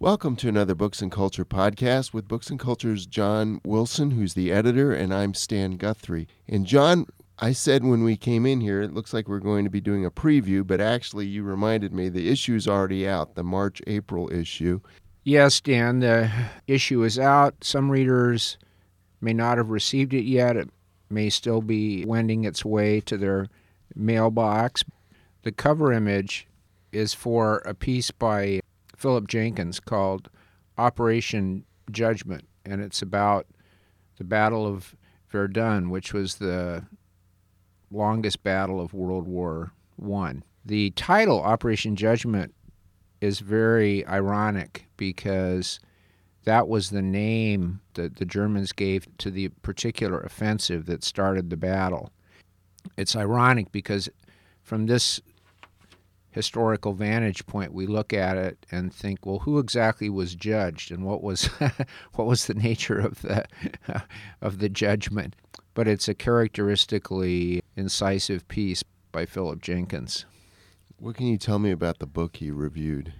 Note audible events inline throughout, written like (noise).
Welcome to another Books and Culture podcast with Books and Culture's John Wilson, who's the editor, and I'm Stan Guthrie. And John, I said when we came in here, it looks like we're going to be doing a preview, but actually, you reminded me the issue's already out, the March April issue. Yes, Dan, the issue is out. Some readers may not have received it yet. It may still be wending its way to their mailbox. The cover image is for a piece by Philip Jenkins called Operation Judgment, and it's about the Battle of Verdun, which was the longest battle of World War One. The title Operation Judgment is very ironic because that was the name that the Germans gave to the particular offensive that started the battle. It's ironic because from this historical vantage point we look at it and think well who exactly was judged and what was (laughs) what was the nature of the (laughs) of the judgment but it's a characteristically incisive piece by Philip Jenkins What can you tell me about the book he reviewed?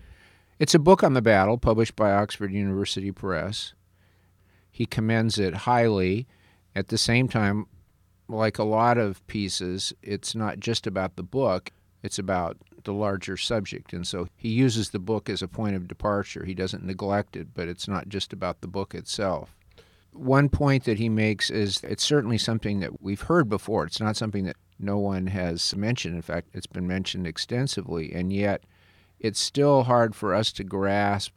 It's a book on the battle published by Oxford University Press. He commends it highly. At the same time, like a lot of pieces, it's not just about the book, it's about the larger subject. And so he uses the book as a point of departure. He doesn't neglect it, but it's not just about the book itself. One point that he makes is it's certainly something that we've heard before. It's not something that no one has mentioned. In fact, it's been mentioned extensively, and yet it's still hard for us to grasp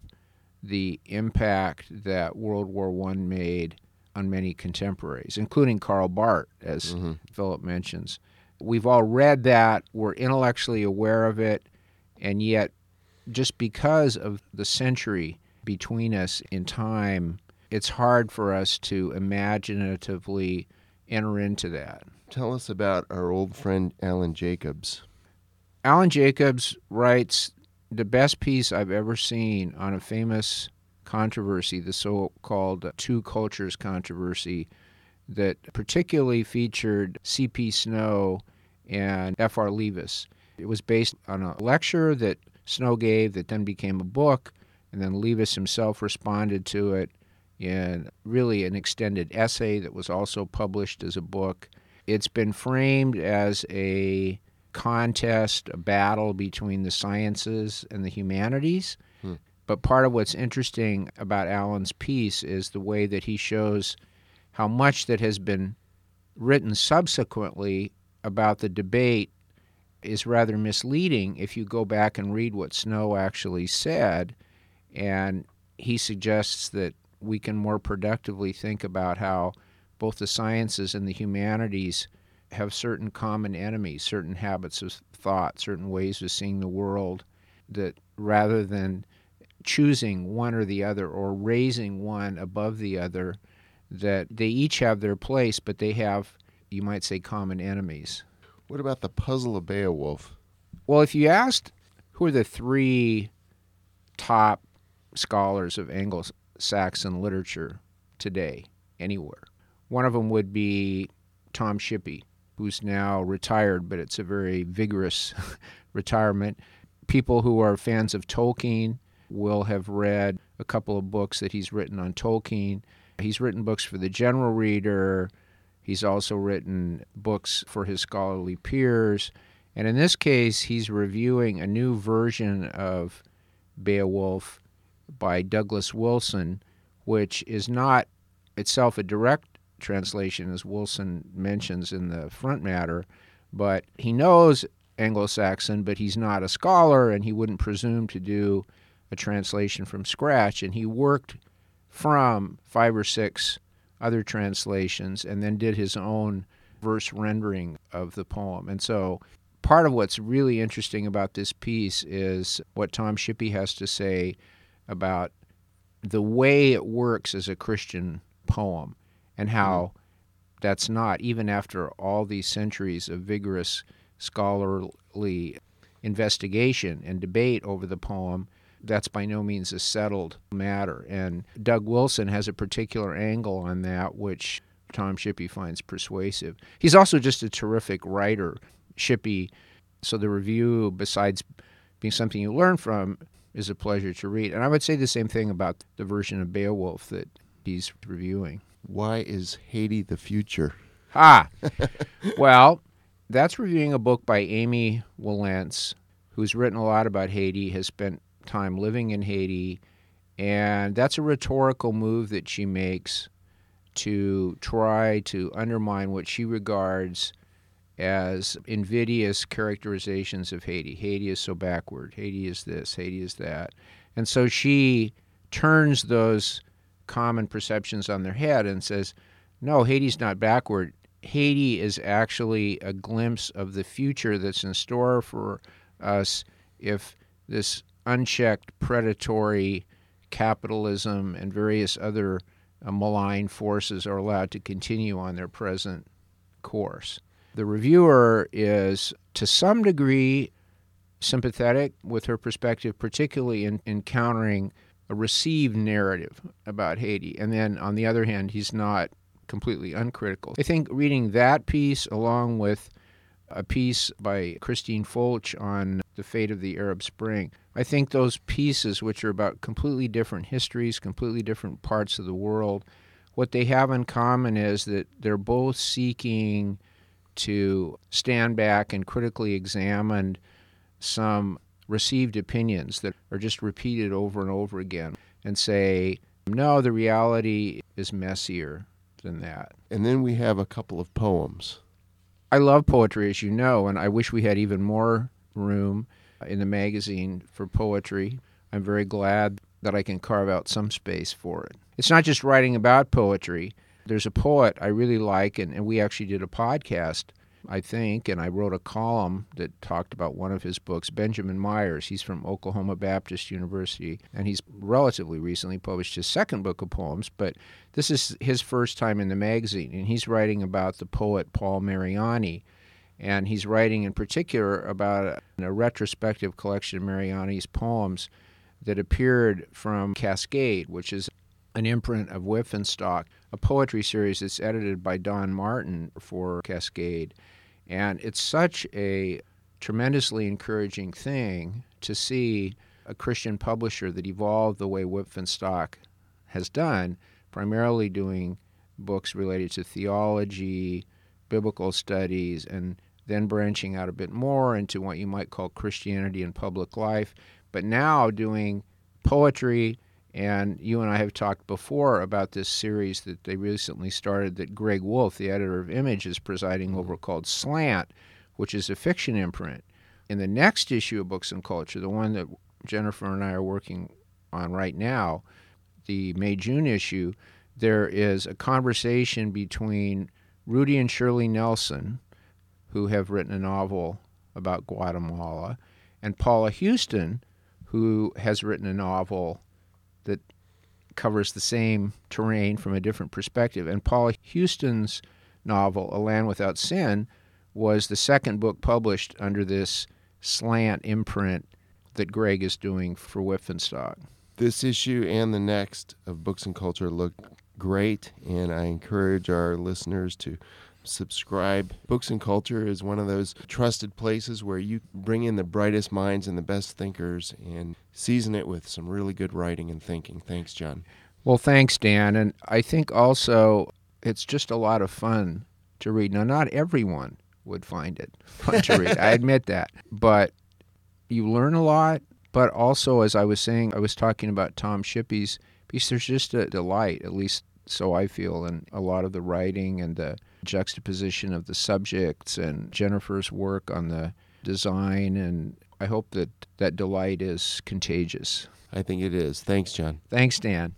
the impact that World War I made on many contemporaries, including Karl Barth, as mm-hmm. Philip mentions. We've all read that, we're intellectually aware of it, and yet, just because of the century between us in time, it's hard for us to imaginatively enter into that. Tell us about our old friend Alan Jacobs. Alan Jacobs writes the best piece I've ever seen on a famous controversy, the so called two cultures controversy, that particularly featured C.P. Snow and F.R. Leavis. It was based on a lecture that Snow gave that then became a book, and then Leavis himself responded to it in really an extended essay that was also published as a book. It's been framed as a contest, a battle between the sciences and the humanities. Hmm. But part of what's interesting about Alan's piece is the way that he shows how much that has been written subsequently about the debate is rather misleading if you go back and read what Snow actually said. And he suggests that we can more productively think about how both the sciences and the humanities have certain common enemies, certain habits of thought, certain ways of seeing the world, that rather than choosing one or the other or raising one above the other, that they each have their place, but they have, you might say, common enemies. What about the puzzle of Beowulf? Well, if you asked who are the three top scholars of Anglo Saxon literature today, anywhere, one of them would be Tom Shippey who's now retired, but it's a very vigorous (laughs) retirement. People who are fans of Tolkien will have read a couple of books that he's written on Tolkien. He's written books for the general reader. He's also written books for his scholarly peers. And in this case, he's reviewing a new version of Beowulf by Douglas Wilson, which is not itself a direct translation, as Wilson mentions in the front matter, but he knows Anglo Saxon, but he's not a scholar and he wouldn't presume to do a translation from scratch. And he worked from five or six other translations and then did his own verse rendering of the poem. And so part of what's really interesting about this piece is what Tom Shippey has to say about the way it works as a Christian poem and how mm-hmm. that's not, even after all these centuries of vigorous scholarly investigation and debate over the poem, that's by no means a settled matter. And Doug Wilson has a particular angle on that, which Tom Shippey finds persuasive. He's also just a terrific writer. Shippey, so the review, besides being something you learn from, is a pleasure to read. And I would say the same thing about the version of Beowulf that he's reviewing. Why is Haiti the future? Ah, (laughs) well, that's reviewing a book by Amy Wilentz, who's written a lot about Haiti, has spent time living in Haiti, and that's a rhetorical move that she makes to try to undermine what she regards as invidious characterizations of Haiti. Haiti is so backward. Haiti is this. Haiti is that. And so she turns those common perceptions on their head and says, no, Haiti's not backward. Haiti is actually a glimpse of the future that's in store for us if this unchecked predatory capitalism and various other uh, malign forces are allowed to continue on their present course. The reviewer is, to some degree, sympathetic with her perspective, particularly in encountering a received narrative about Haiti. And then on the other hand, he's not completely uncritical. I think reading that piece along with a piece by Christine Fulch on the fate of the Arab Spring, I think those pieces, which are about completely different histories, completely different parts of the world, what they have in common is that they're both seeking to stand back and critically examine some received opinions that are just repeated over and over again and say, no, the reality is messier than that. And then we have a couple of poems. I love poetry, as you know, and I wish we had even more room in the magazine for poetry. I'm very glad that I can carve out some space for it. It's not just writing about poetry. There's a poet I really like, and, and we actually did a podcast I think, and I wrote a column that talked about one of his books, Benjamin Myers. He's from Oklahoma Baptist University, and he's relatively recently published his second book of poems, but this is his first time in the magazine, and he's writing about the poet Paul Mariani. And he's writing in particular about a, a retrospective collection of Mariani's poems that appeared from Cascade, which is an imprint of Wipf and Stock, a poetry series that's edited by Don Martin for Cascade. And it's such a tremendously encouraging thing to see a Christian publisher that evolved the way Wipf and Stock has done, primarily doing books related to theology, biblical studies, and then branching out a bit more into what you might call Christianity and public life, but now doing poetry and you and I have talked before about this series that they recently started that Greg Wolfe, the editor of Image, is presiding over mm-hmm. called Slant, which is a fiction imprint. In the next issue of Books and Culture, the one that Jennifer and I are working on right now, the May June issue, there is a conversation between Rudy and Shirley Nelson, who have written a novel about Guatemala, and Paula Huston, who has written a novel that covers the same terrain from a different perspective. And Paula Huston's novel, A Land Without Sin, was the second book published under this slant imprint that Greg is doing for Wipf and Stock. This issue and the next of Books and Culture look great, and I encourage our listeners to subscribe. Books and Culture is one of those trusted places where you bring in the brightest minds and the best thinkers and season it with some really good writing and thinking. Thanks, John. Well, thanks, Dan. And I think also it's just a lot of fun to read. Now, not everyone would find it fun to read. I (laughs) admit that. But you learn a lot. But also, as I was saying, I was talking about Tom Shippey's piece. There's just a delight, at least so I feel, And a lot of the writing and the juxtaposition of the subjects and Jennifer's work on the design. And I hope that that delight is contagious. I think it is. Thanks, John. Thanks, Dan.